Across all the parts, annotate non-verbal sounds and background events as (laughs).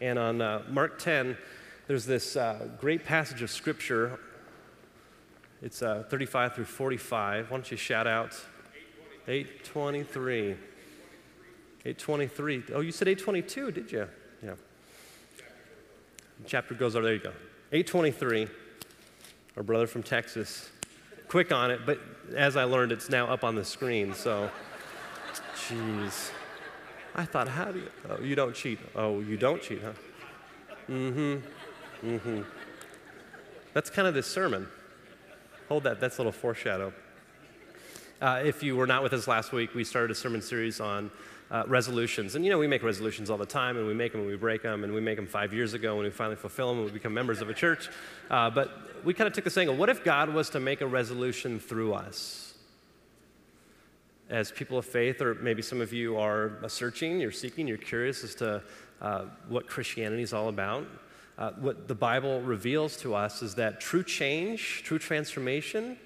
And on uh, Mark 10, there's this uh, great passage of scripture. It's uh, 35 through 45. Why don't you shout out? 823. 823. Oh, you said 822, did you? Yeah. Chapter goes over. There you go. 823. Our brother from Texas. Quick on it, but as I learned, it's now up on the screen. So, jeez. I thought, how do you? Oh, you don't cheat. Oh, you don't cheat, huh? Mm-hmm. Mm-hmm. That's kind of this sermon. Hold that. That's a little foreshadow. Uh, if you were not with us last week, we started a sermon series on uh, resolutions. And you know, we make resolutions all the time, and we make them and we break them, and we make them five years ago when we finally fulfill them and we become members of a church. Uh, but we kind of took this angle what if God was to make a resolution through us? As people of faith, or maybe some of you are searching, you're seeking, you're curious as to uh, what Christianity is all about. Uh, what the Bible reveals to us is that true change, true transformation,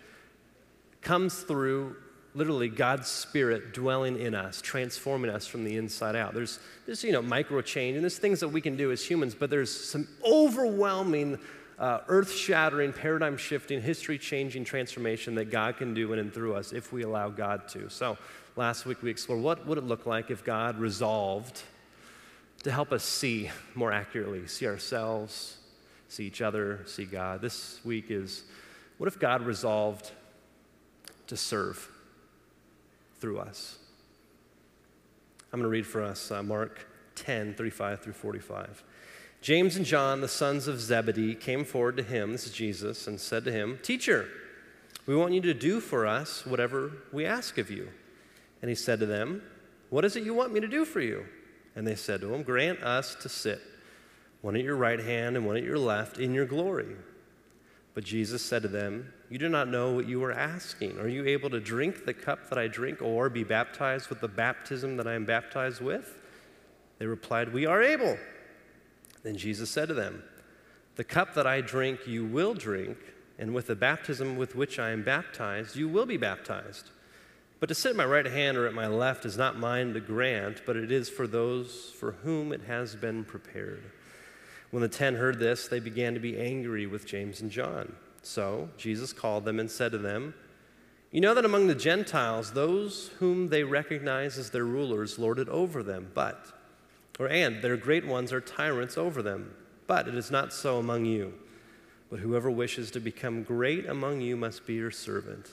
comes through literally God's Spirit dwelling in us, transforming us from the inside out. There's, there's you know, micro change, and there's things that we can do as humans, but there's some overwhelming, uh, earth shattering, paradigm shifting, history changing transformation that God can do in and through us if we allow God to. So last week we explored what would it look like if God resolved to help us see more accurately, see ourselves, see each other, see God. This week is what if God resolved to serve? through us. I'm going to read for us uh, Mark 10, 35 through 45. James and John, the sons of Zebedee, came forward to him, this is Jesus, and said to him, Teacher, we want you to do for us whatever we ask of you. And he said to them, What is it you want me to do for you? And they said to him, Grant us to sit, one at your right hand and one at your left, in your glory. But Jesus said to them, You do not know what you are asking. Are you able to drink the cup that I drink, or be baptized with the baptism that I am baptized with? They replied, We are able. Then Jesus said to them, The cup that I drink, you will drink, and with the baptism with which I am baptized, you will be baptized. But to sit at my right hand or at my left is not mine to grant, but it is for those for whom it has been prepared. When the ten heard this, they began to be angry with James and John. So Jesus called them and said to them, You know that among the Gentiles, those whom they recognize as their rulers lord it over them, but, or and their great ones are tyrants over them. But it is not so among you. But whoever wishes to become great among you must be your servant,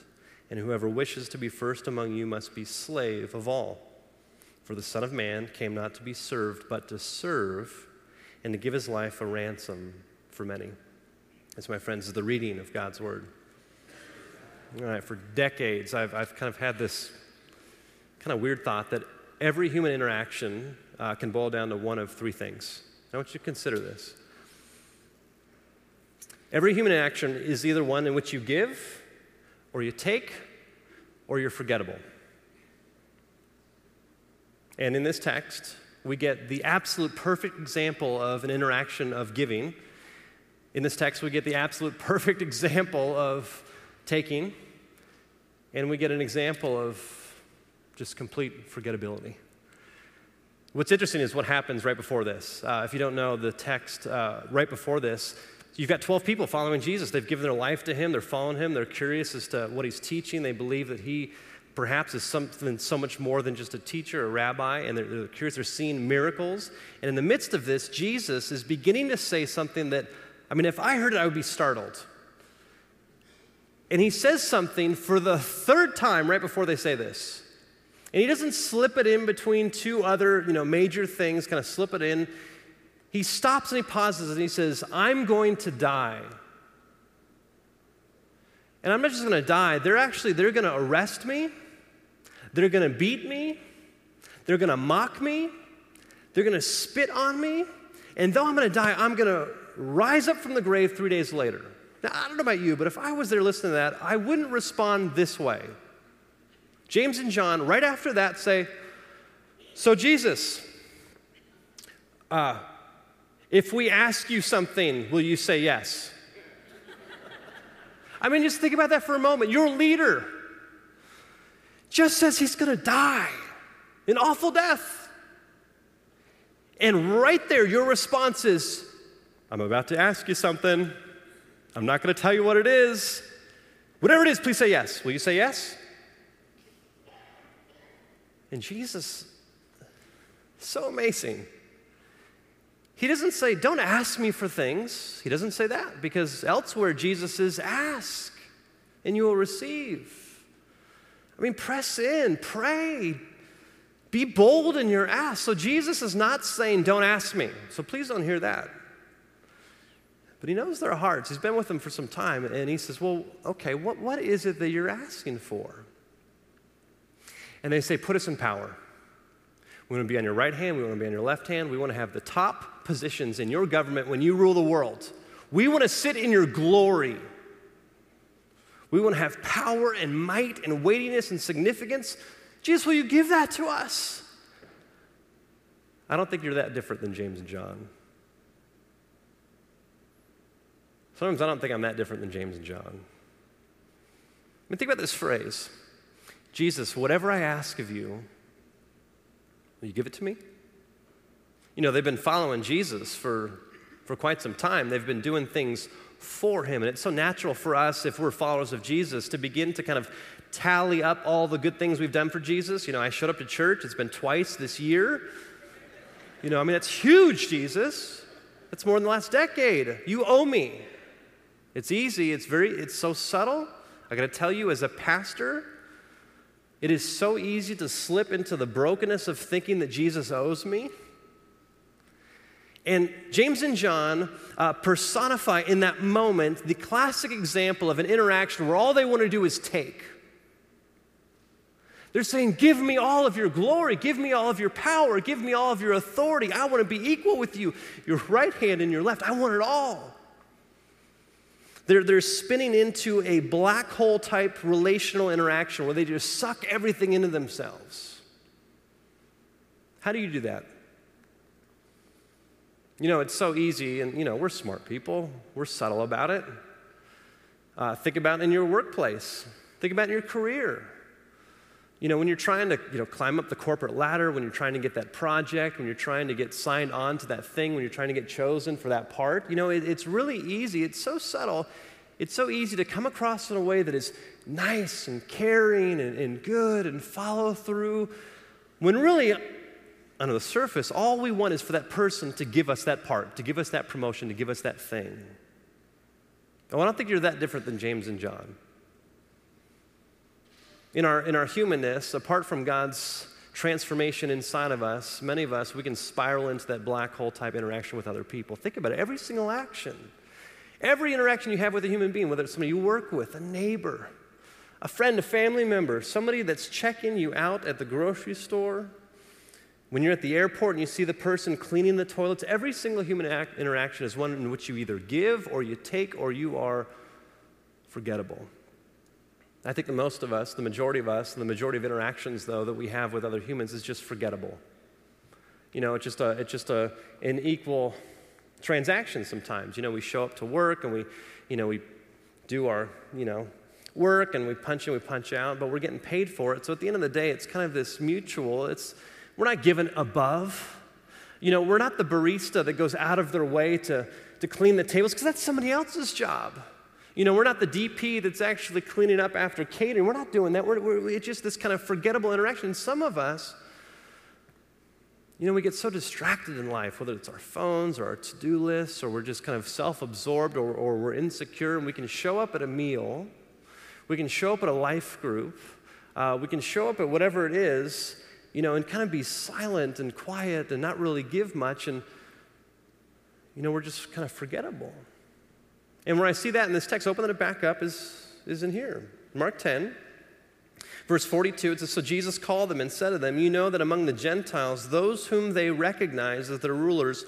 and whoever wishes to be first among you must be slave of all. For the Son of Man came not to be served, but to serve and to give his life a ransom for many. As my friends, is the reading of God's word. All right, for decades, I've, I've kind of had this kind of weird thought that every human interaction uh, can boil down to one of three things. I want you to consider this. Every human action is either one in which you give, or you take, or you're forgettable. And in this text, we get the absolute perfect example of an interaction of giving. In this text, we get the absolute perfect (laughs) example of taking, and we get an example of just complete forgettability. What's interesting is what happens right before this. Uh, if you don't know the text uh, right before this, you've got 12 people following Jesus. They've given their life to him, they're following him, they're curious as to what he's teaching, they believe that he perhaps is something so much more than just a teacher, a rabbi, and they're, they're curious, they're seeing miracles. And in the midst of this, Jesus is beginning to say something that, I mean, if I heard it, I would be startled. And he says something for the third time right before they say this. And he doesn't slip it in between two other, you know, major things, kind of slip it in. He stops and he pauses and he says, I'm going to die. And I'm not just going to die. They're actually, they're going to arrest me. They're going to beat me. They're going to mock me. They're going to spit on me. And though I'm going to die, I'm going to rise up from the grave three days later. Now, I don't know about you, but if I was there listening to that, I wouldn't respond this way. James and John, right after that, say, So, Jesus, uh, if we ask you something, will you say yes? I mean, just think about that for a moment. Your leader just says he's going to die an awful death. And right there, your response is, I'm about to ask you something. I'm not going to tell you what it is. Whatever it is, please say yes. Will you say yes? And Jesus, so amazing. He doesn't say, Don't ask me for things. He doesn't say that because elsewhere Jesus says, Ask and you will receive. I mean, press in, pray, be bold in your ask. So Jesus is not saying, Don't ask me. So please don't hear that. But he knows their hearts. He's been with them for some time, and he says, Well, okay, what, what is it that you're asking for? And they say, Put us in power. We want to be on your right hand, we want to be on your left hand, we want to have the top positions in your government when you rule the world. We want to sit in your glory. We want to have power and might and weightiness and significance. Jesus, will you give that to us? I don't think you're that different than James and John. Sometimes I don't think I'm that different than James and John. I mean, think about this phrase Jesus, whatever I ask of you, will you give it to me? You know, they've been following Jesus for, for quite some time. They've been doing things for him. And it's so natural for us, if we're followers of Jesus, to begin to kind of tally up all the good things we've done for Jesus. You know, I showed up to church, it's been twice this year. You know, I mean, that's huge, Jesus. That's more than the last decade. You owe me. It's easy, it's very, it's so subtle. I gotta tell you, as a pastor, it is so easy to slip into the brokenness of thinking that Jesus owes me. And James and John uh, personify in that moment the classic example of an interaction where all they want to do is take. They're saying, Give me all of your glory, give me all of your power, give me all of your authority. I want to be equal with you, your right hand and your left. I want it all. They're, they're spinning into a black hole type relational interaction where they just suck everything into themselves. How do you do that? You know, it's so easy, and you know, we're smart people, we're subtle about it. Uh, think about in your workplace, think about in your career. You know, when you're trying to you know, climb up the corporate ladder, when you're trying to get that project, when you're trying to get signed on to that thing, when you're trying to get chosen for that part, you know, it, it's really easy. It's so subtle. It's so easy to come across in a way that is nice and caring and, and good and follow through, when really under the surface, all we want is for that person to give us that part, to give us that promotion, to give us that thing. Oh, I don't think you're that different than James and John. In our, in our humanness, apart from God's transformation inside of us, many of us, we can spiral into that black hole type interaction with other people. Think about it every single action, every interaction you have with a human being, whether it's somebody you work with, a neighbor, a friend, a family member, somebody that's checking you out at the grocery store, when you're at the airport and you see the person cleaning the toilets, every single human act, interaction is one in which you either give or you take or you are forgettable. I think the most of us, the majority of us, the majority of interactions, though, that we have with other humans is just forgettable. You know, it's just, a, it's just a, an equal transaction sometimes. You know, we show up to work and we, you know, we do our, you know, work and we punch in, we punch out, but we're getting paid for it. So at the end of the day, it's kind of this mutual, it's, we're not given above. You know, we're not the barista that goes out of their way to, to clean the tables because that's somebody else's job. You know, we're not the DP that's actually cleaning up after catering. We're not doing that. We're, we're, it's just this kind of forgettable interaction. Some of us, you know, we get so distracted in life, whether it's our phones or our to do lists, or we're just kind of self absorbed or, or we're insecure, and we can show up at a meal, we can show up at a life group, uh, we can show up at whatever it is, you know, and kind of be silent and quiet and not really give much. And, you know, we're just kind of forgettable. And where I see that in this text, open it back up, is, is in here. Mark 10, verse 42, it says, So Jesus called them and said to them, You know that among the Gentiles, those whom they recognize as their rulers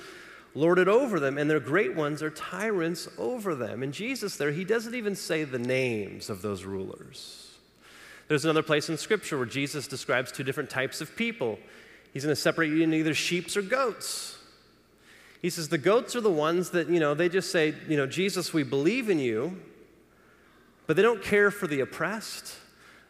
lord it over them, and their great ones are tyrants over them. And Jesus there, he doesn't even say the names of those rulers. There's another place in Scripture where Jesus describes two different types of people. He's going to separate you into either sheep or goats. He says the goats are the ones that, you know, they just say, you know, Jesus, we believe in you, but they don't care for the oppressed.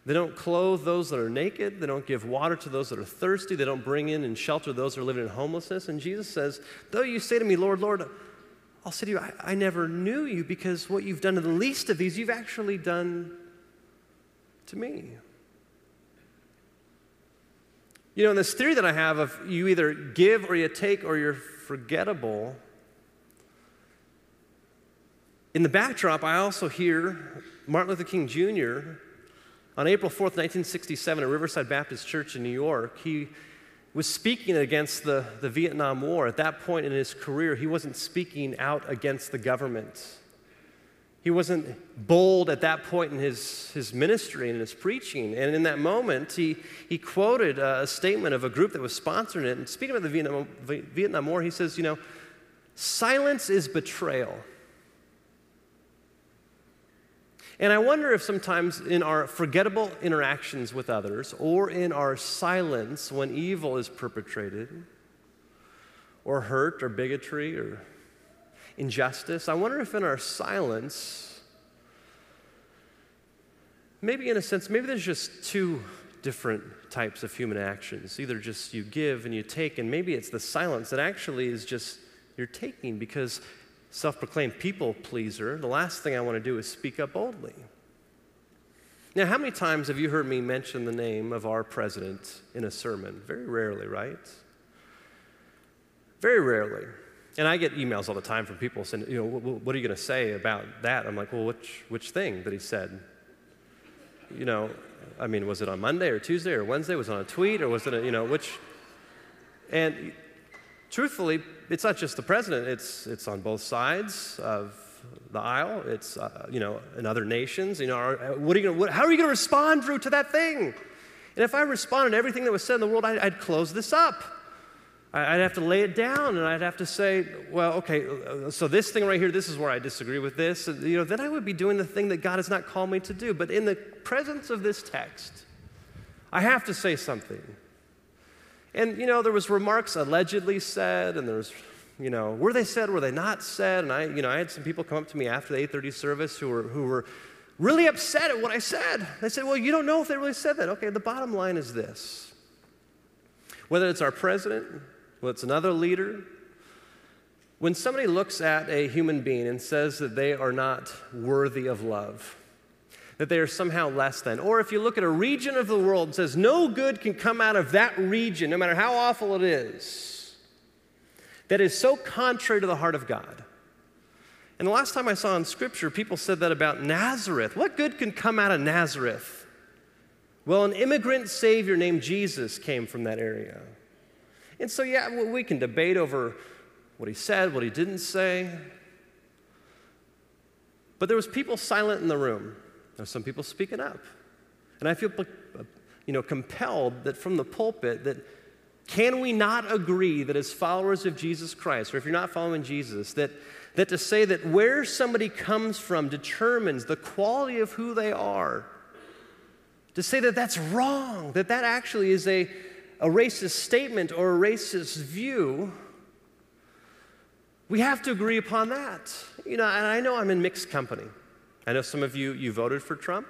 They don't clothe those that are naked. They don't give water to those that are thirsty. They don't bring in and shelter those that are living in homelessness. And Jesus says, Though you say to me, Lord, Lord, I'll say to you, I, I never knew you because what you've done to the least of these, you've actually done to me. You know, in this theory that I have of you either give or you take or you're forgettable, in the backdrop, I also hear Martin Luther King Jr. on April 4th, 1967, at Riverside Baptist Church in New York. He was speaking against the, the Vietnam War. At that point in his career, he wasn't speaking out against the government. He wasn't bold at that point in his, his ministry and his preaching. And in that moment, he, he quoted a statement of a group that was sponsoring it. And speaking about the Vietnam, Vietnam War, he says, You know, silence is betrayal. And I wonder if sometimes in our forgettable interactions with others or in our silence when evil is perpetrated, or hurt, or bigotry, or injustice. I wonder if in our silence, maybe in a sense, maybe there's just two different types of human actions. Either just you give and you take, and maybe it's the silence that actually is just you're taking because self proclaimed people pleaser, the last thing I want to do is speak up boldly. Now, how many times have you heard me mention the name of our president in a sermon? Very rarely, right? Very rarely. And I get emails all the time from people saying, you know, what are you going to say about that? I'm like, well, which, which thing that he said? You know, I mean, was it on Monday or Tuesday or Wednesday? Was it on a tweet or was it, a, you know, which? And truthfully, it's not just the president, it's, it's on both sides of the aisle. It's, uh, you know, in other nations. You know, are, what are you gonna, what, how are you going to respond, Drew, to that thing? And if I responded to everything that was said in the world, I, I'd close this up. I'd have to lay it down and I'd have to say, well, okay, so this thing right here, this is where I disagree with this. And, you know, then I would be doing the thing that God has not called me to do. But in the presence of this text, I have to say something. And, you know, there was remarks allegedly said, and there's, you know, were they said, were they not said? And I, you know, I had some people come up to me after the 8.30 service who were, who were really upset at what I said. They said, well, you don't know if they really said that. Okay, the bottom line is this. Whether it's our president, well, it's another leader. When somebody looks at a human being and says that they are not worthy of love, that they are somehow less than, or if you look at a region of the world and says no good can come out of that region, no matter how awful it is, that is so contrary to the heart of God. And the last time I saw in Scripture, people said that about Nazareth. What good can come out of Nazareth? Well, an immigrant Savior named Jesus came from that area. And so, yeah, we can debate over what he said, what he didn't say. But there was people silent in the room. There were some people speaking up. And I feel, uh, you know, compelled that from the pulpit that can we not agree that as followers of Jesus Christ, or if you're not following Jesus, that, that to say that where somebody comes from determines the quality of who they are, to say that that's wrong, that that actually is a, a racist statement or a racist view, we have to agree upon that. You know, and I know I'm in mixed company. I know some of you, you voted for Trump.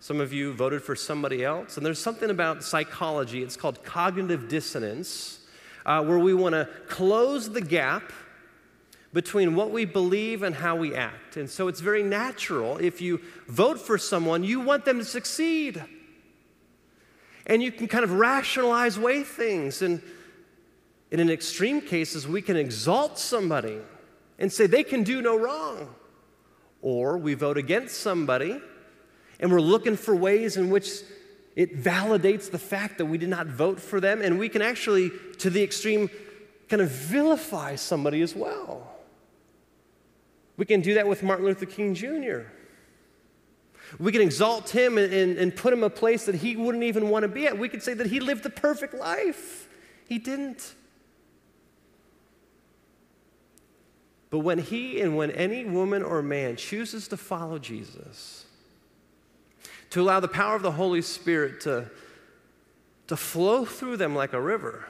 Some of you voted for somebody else. And there's something about psychology, it's called cognitive dissonance, uh, where we want to close the gap between what we believe and how we act. And so it's very natural if you vote for someone, you want them to succeed and you can kind of rationalize away things. And, and in extreme cases, we can exalt somebody and say they can do no wrong. Or we vote against somebody and we're looking for ways in which it validates the fact that we did not vote for them, and we can actually, to the extreme, kind of vilify somebody as well. We can do that with Martin Luther King Jr. We can exalt him and, and, and, put him a place that he wouldn't even want to be at. We could say that he lived the perfect life. He didn't. But when he and when any woman or man chooses to follow Jesus, to allow the power of the Holy Spirit to, to flow through them like a river,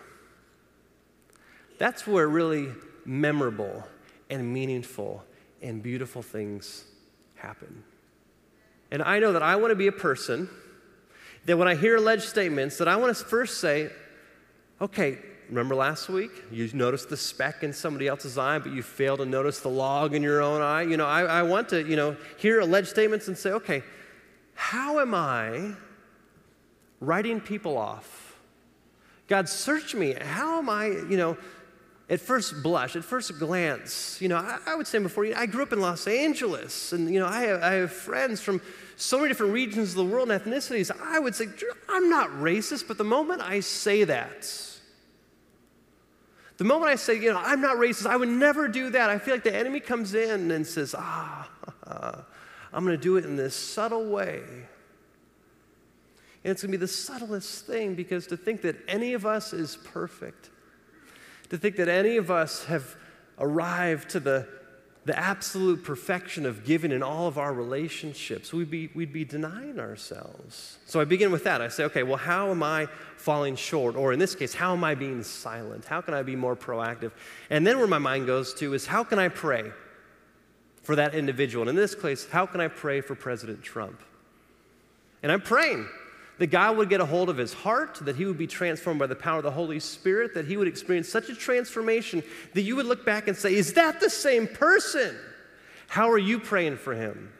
that's where really memorable and meaningful and beautiful things happen. And I know that I want to be a person that when I hear alleged statements, that I want to first say, okay, remember last week? You noticed the speck in somebody else's eye, but you failed to notice the log in your own eye. You know, I, I want to, you know, hear alleged statements and say, okay, how am I writing people off? God, search me. How am I, you know, at first blush, at first glance, you know, I, I would say before you, I grew up in Los Angeles, and you know, I have, I have friends from so many different regions of the world and ethnicities. I would say, I'm not racist, but the moment I say that, the moment I say, you know, I'm not racist, I would never do that, I feel like the enemy comes in and says, ah, (laughs) I'm going to do it in this subtle way. And it's going to be the subtlest thing because to think that any of us is perfect, to think that any of us have arrived to the, the absolute perfection of giving in all of our relationships, we'd be, we'd be denying ourselves. So I begin with that. I say, okay, well, how am I falling short? Or in this case, how am I being silent? How can I be more proactive? And then where my mind goes to is, how can I pray for that individual? And in this case, how can I pray for President Trump? And I'm praying that God would get a hold of his heart, that he would be transformed by the power of the Holy Spirit, that he would experience such a transformation that you would look back and say, Is that the same person? How are you praying for him?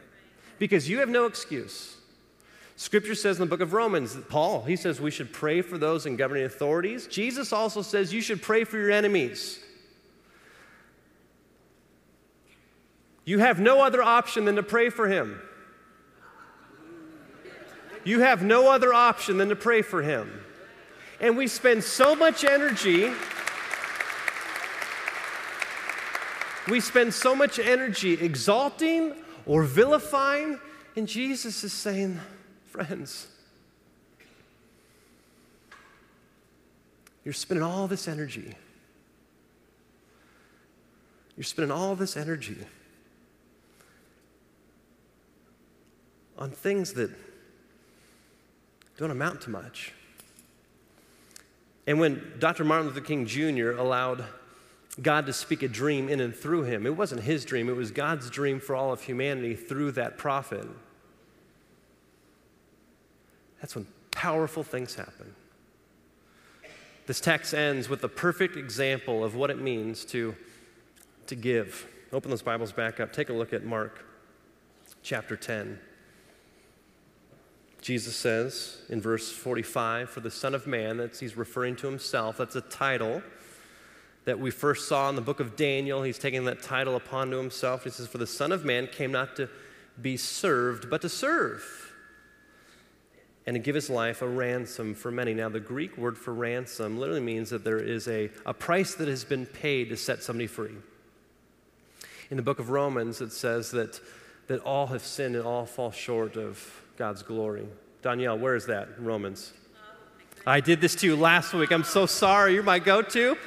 Because you have no excuse. Scripture says in the book of Romans, Paul, he says we should pray for those in governing authorities. Jesus also says you should pray for your enemies. You have no other option than to pray for him. You have no other option than to pray for him. And we spend so much energy. We spend so much energy exalting or vilifying, and Jesus is saying, friends, you're spending all this energy. You're spending all this energy on things that don't amount to much. And when Dr. Martin Luther King Jr. allowed God to speak a dream in and through him, it wasn't his dream, it was God's dream for all of humanity through that prophet. That's when powerful things happen. This text ends with a perfect example of what it means to, to give. Open those Bibles back up. Take a look at Mark chapter 10. Jesus says in verse 45, for the Son of Man, that's he's referring to himself. That's a title that we first saw in the book of Daniel. He's taking that title upon to himself. He says, For the Son of Man came not to be served, but to serve, and to give his life a ransom for many. Now, the Greek word for ransom literally means that there is a, a price that has been paid to set somebody free. In the book of Romans, it says that, that all have sinned and all fall short of God's glory. Danielle, where is that? Romans. I did this to you last week. I'm so sorry. You're my go to.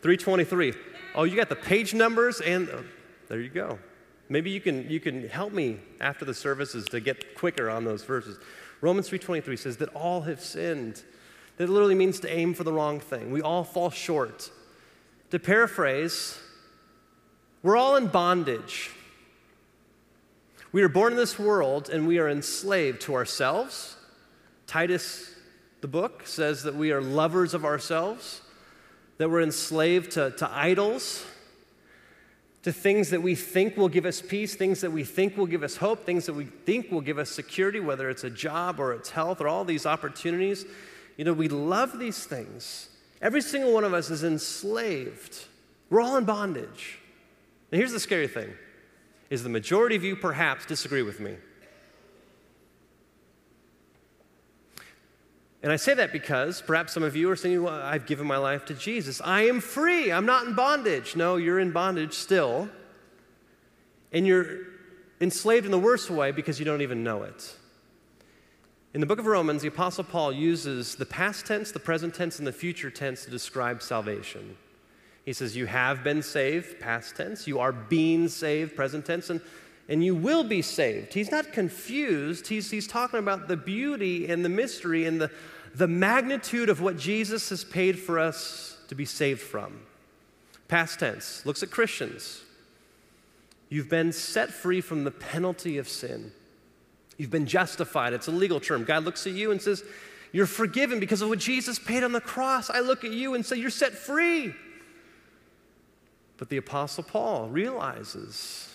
323. Oh, you got the page numbers and uh, there you go. Maybe you can, you can help me after the services to get quicker on those verses. Romans 3:23 says that all have sinned. That literally means to aim for the wrong thing. We all fall short. To paraphrase, we're all in bondage. We are born in this world and we are enslaved to ourselves. Titus, the book, says that we are lovers of ourselves, that we're enslaved to, to idols, to things that we think will give us peace, things that we think will give us hope, things that we think will give us security, whether it's a job or it's health or all these opportunities. You know, we love these things. Every single one of us is enslaved. We're all in bondage. And here's the scary thing is the majority of you perhaps disagree with me. And I say that because perhaps some of you are saying, well, I've given my life to Jesus. I am free. I'm not in bondage. No, you're in bondage still. And you're enslaved in the worst way because you don't even know it. In the book of Romans, the Apostle Paul uses the past tense, the present tense, and the future tense to describe salvation. He says, You have been saved, past tense. You are being saved, present tense. And, and you will be saved. He's not confused. He's, he's talking about the beauty and the mystery and the, the magnitude of what Jesus has paid for us to be saved from. Past tense looks at Christians. You've been set free from the penalty of sin. You've been justified. It's a legal term. God looks at you and says, You're forgiven because of what Jesus paid on the cross. I look at you and say, You're set free. But the Apostle Paul realizes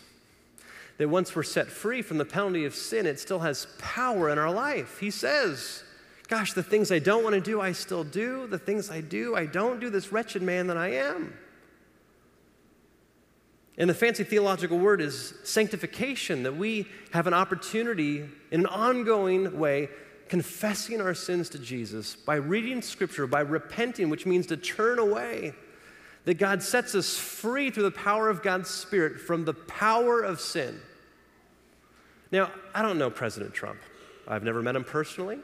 that once we're set free from the penalty of sin, it still has power in our life. He says, Gosh, the things I don't want to do, I still do. The things I do, I don't do. This wretched man that I am. And the fancy theological word is sanctification, that we have an opportunity in an ongoing way confessing our sins to Jesus by reading Scripture, by repenting, which means to turn away. That God sets us free through the power of God's Spirit from the power of sin. Now, I don't know President Trump. I've never met him personally.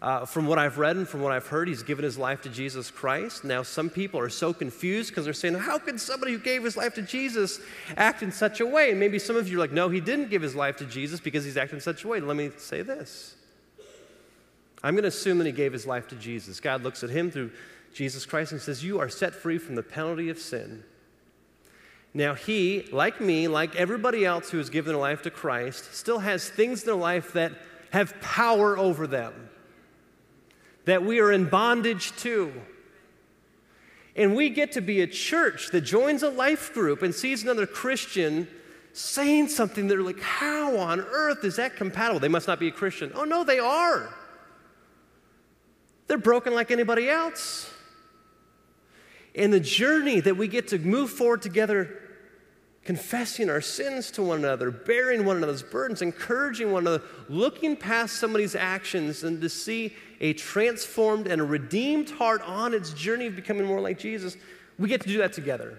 Uh, from what I've read and from what I've heard, he's given his life to Jesus Christ. Now, some people are so confused because they're saying, How could somebody who gave his life to Jesus act in such a way? And maybe some of you are like, No, he didn't give his life to Jesus because he's acting in such a way. Let me say this I'm going to assume that he gave his life to Jesus. God looks at him through Jesus Christ and says, You are set free from the penalty of sin. Now, he, like me, like everybody else who has given their life to Christ, still has things in their life that have power over them that we are in bondage to. And we get to be a church that joins a life group and sees another Christian saying something they're like, How on earth is that compatible? They must not be a Christian. Oh, no, they are. They're broken like anybody else. And the journey that we get to move forward together confessing our sins to one another, bearing one another's burdens, encouraging one another, looking past somebody's actions and to see a transformed and a redeemed heart on its journey of becoming more like Jesus, we get to do that together.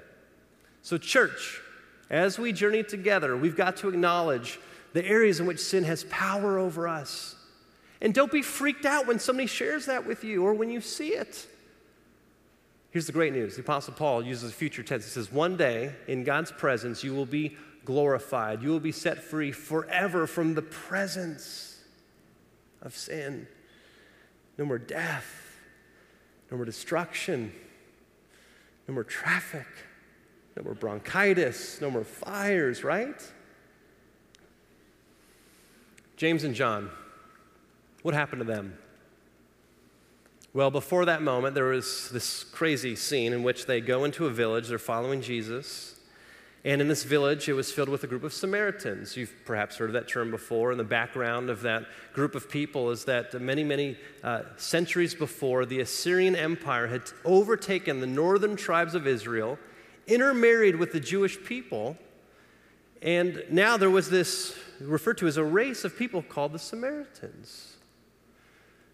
So, church, as we journey together, we've got to acknowledge the areas in which sin has power over us. And don't be freaked out when somebody shares that with you or when you see it. Here's the great news the Apostle Paul uses a future tense. He says, One day in God's presence, you will be glorified. You will be set free forever from the presence of sin. No more death, no more destruction, no more traffic, no more bronchitis, no more fires, right? James and John, what happened to them? Well, before that moment, there was this crazy scene in which they go into a village, they're following Jesus. And in this village, it was filled with a group of Samaritans. You've perhaps heard of that term before. And the background of that group of people is that many, many uh, centuries before, the Assyrian Empire had overtaken the northern tribes of Israel, intermarried with the Jewish people. And now there was this referred to as a race of people called the Samaritans.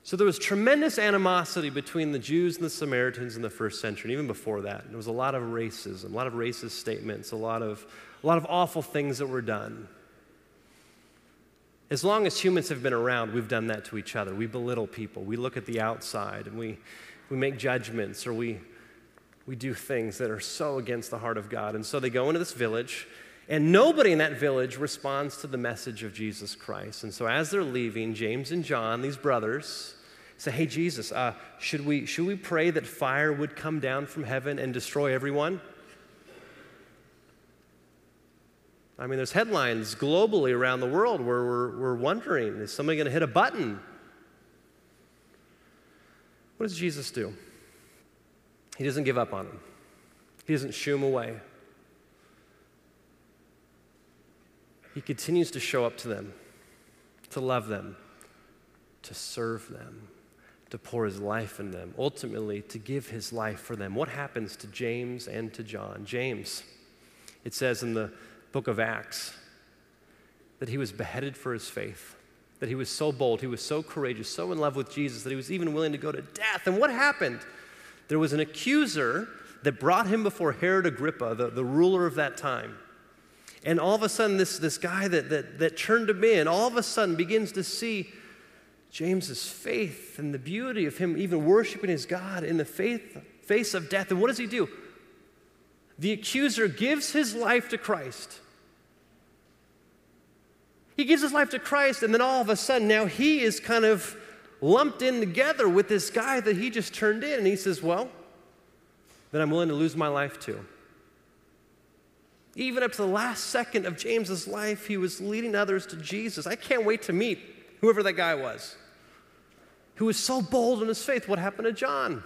So there was tremendous animosity between the Jews and the Samaritans in the first century, and even before that. There was a lot of racism, a lot of racist statements, a lot of, a lot of awful things that were done. As long as humans have been around, we've done that to each other. We belittle people. We look at the outside and we, we make judgments or we, we do things that are so against the heart of God. And so they go into this village, and nobody in that village responds to the message of Jesus Christ. And so as they're leaving, James and John, these brothers, say, Hey, Jesus, uh, should, we, should we pray that fire would come down from heaven and destroy everyone? I mean, there's headlines globally around the world where we're, we're wondering is somebody going to hit a button? What does Jesus do? He doesn't give up on them, he doesn't shoo them away. He continues to show up to them, to love them, to serve them to pour his life in them, ultimately to give his life for them. What happens to James and to John? James, it says in the book of Acts that he was beheaded for his faith, that he was so bold, he was so courageous, so in love with Jesus that he was even willing to go to death. And what happened? There was an accuser that brought him before Herod Agrippa, the, the ruler of that time. And all of a sudden, this, this guy that, that, that turned him in, all of a sudden begins to see James's faith and the beauty of him even worshiping his God in the faith, face of death. And what does he do? The accuser gives his life to Christ. He gives his life to Christ, and then all of a sudden, now he is kind of lumped in together with this guy that he just turned in. And he says, Well, then I'm willing to lose my life too. Even up to the last second of James's life, he was leading others to Jesus. I can't wait to meet whoever that guy was, who was so bold in his faith. What happened to John?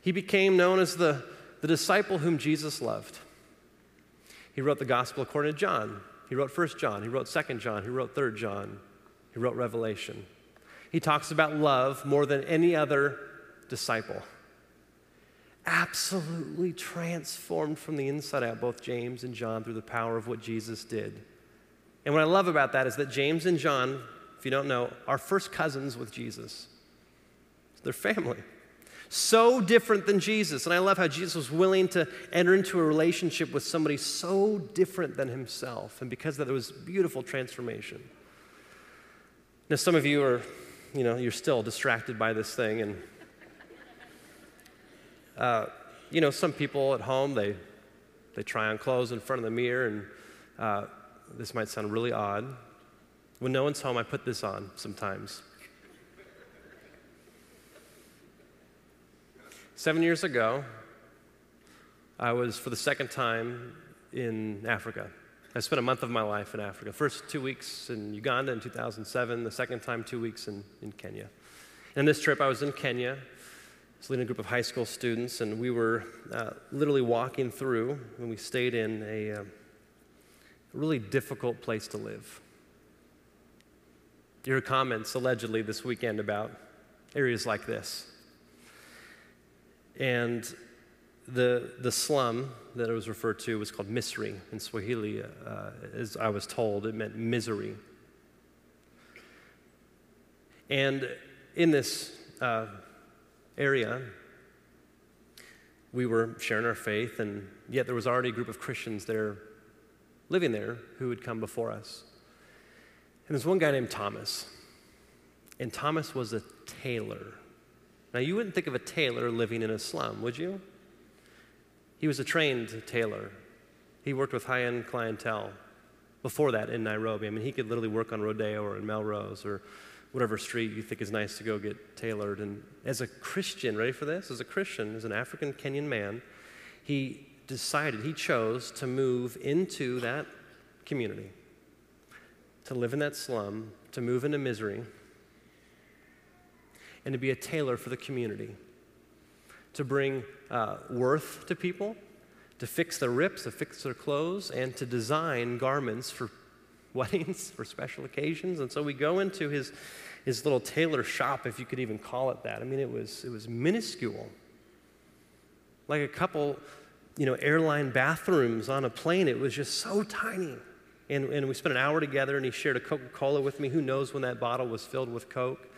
He became known as the, the disciple whom Jesus loved. He wrote the gospel according to John. He wrote 1 John. He wrote 2 John. He wrote 3 John. He wrote Revelation. He talks about love more than any other disciple. Absolutely transformed from the inside out, both James and John, through the power of what Jesus did. And what I love about that is that James and John, if you don't know, are first cousins with Jesus. They're family. So different than Jesus. And I love how Jesus was willing to enter into a relationship with somebody so different than himself. And because of that, there was beautiful transformation. Now, some of you are you know, you're still distracted by this thing. And, uh, you know, some people at home, they, they try on clothes in front of the mirror, and uh, this might sound really odd. When no one's home, I put this on sometimes. Seven years ago, I was for the second time in Africa. I spent a month of my life in Africa. First two weeks in Uganda in 2007, the second time two weeks in, in Kenya. And this trip, I was in Kenya. I was leading a group of high school students, and we were uh, literally walking through, and we stayed in a uh, really difficult place to live. Your comments allegedly this weekend about areas like this. And the, the slum that it was referred to was called Misri in Swahili, uh, as I was told. It meant misery. And in this uh, area, we were sharing our faith, and yet there was already a group of Christians there living there who had come before us. And there's one guy named Thomas. And Thomas was a tailor. Now, you wouldn't think of a tailor living in a slum, would you? He was a trained tailor. He worked with high end clientele before that in Nairobi. I mean, he could literally work on Rodeo or in Melrose or whatever street you think is nice to go get tailored. And as a Christian, ready for this? As a Christian, as an African Kenyan man, he decided, he chose to move into that community, to live in that slum, to move into misery, and to be a tailor for the community to bring uh, worth to people, to fix their rips, to fix their clothes, and to design garments for (laughs) weddings, for special occasions. And so we go into his, his little tailor shop, if you could even call it that. I mean, it was, it was minuscule. Like a couple, you know, airline bathrooms on a plane. It was just so tiny. And, and we spent an hour together, and he shared a Coca Cola with me. Who knows when that bottle was filled with Coke?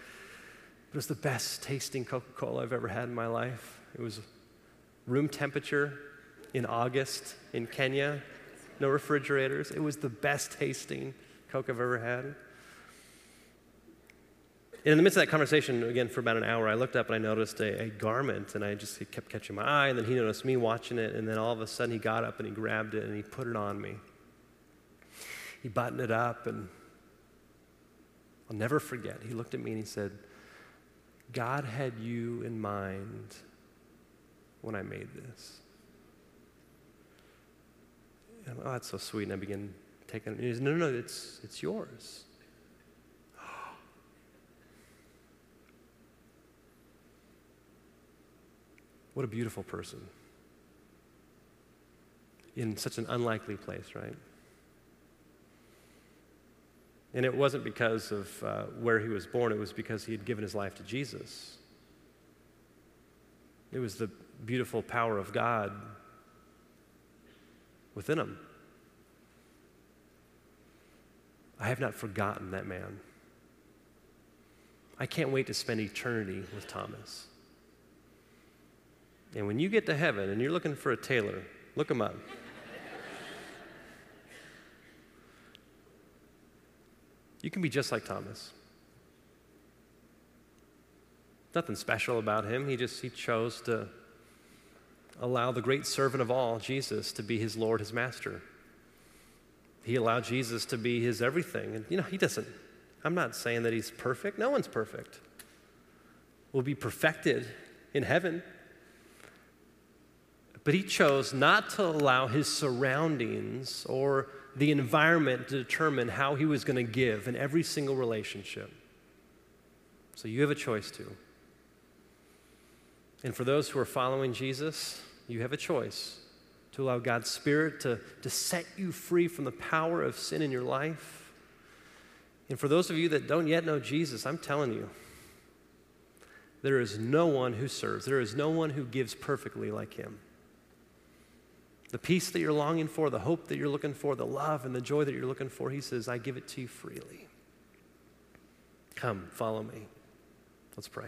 It was the best tasting Coca Cola I've ever had in my life. It was room temperature in August in Kenya, no refrigerators. It was the best tasting Coke I've ever had. And in the midst of that conversation, again, for about an hour, I looked up and I noticed a, a garment, and I just kept catching my eye. And then he noticed me watching it, and then all of a sudden he got up and he grabbed it and he put it on me. He buttoned it up, and I'll never forget. He looked at me and he said, God had you in mind when I made this. And, i oh, that's so sweet. And I begin taking it. He says, no, no, no, it's, it's yours. What a beautiful person. In such an unlikely place, right? And it wasn't because of uh, where he was born, it was because he had given his life to Jesus. It was the beautiful power of God within him. I have not forgotten that man. I can't wait to spend eternity with Thomas. And when you get to heaven and you're looking for a tailor, look him up. you can be just like Thomas. Nothing special about him. He just he chose to allow the great servant of all, Jesus, to be his Lord, his master. He allowed Jesus to be his everything. And you know, he doesn't, I'm not saying that he's perfect. No one's perfect. We'll be perfected in heaven. But he chose not to allow his surroundings or the environment to determine how he was going to give in every single relationship. So you have a choice too. And for those who are following Jesus, you have a choice to allow God's Spirit to, to set you free from the power of sin in your life. And for those of you that don't yet know Jesus, I'm telling you, there is no one who serves, there is no one who gives perfectly like him. The peace that you're longing for, the hope that you're looking for, the love and the joy that you're looking for, he says, I give it to you freely. Come, follow me. Let's pray.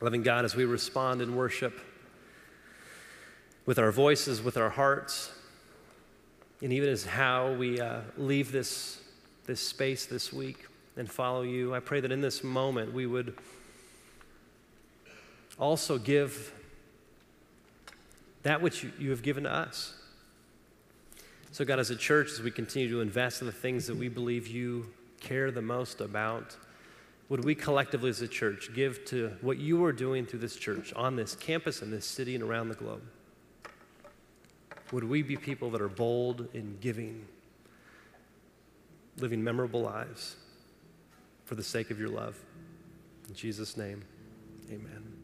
Loving God, as we respond in worship with our voices, with our hearts, and even as how we uh, leave this, this space this week and follow you, I pray that in this moment we would also give that which you, have given to us. So, God, as a church, as we continue to invest in the things that we believe you care the most about, would we collectively as a church give to what you are doing through this church on this campus, in this city, and around the globe? Would we be people that are bold in giving, living memorable lives for the sake of your love? In Jesus' name, amen.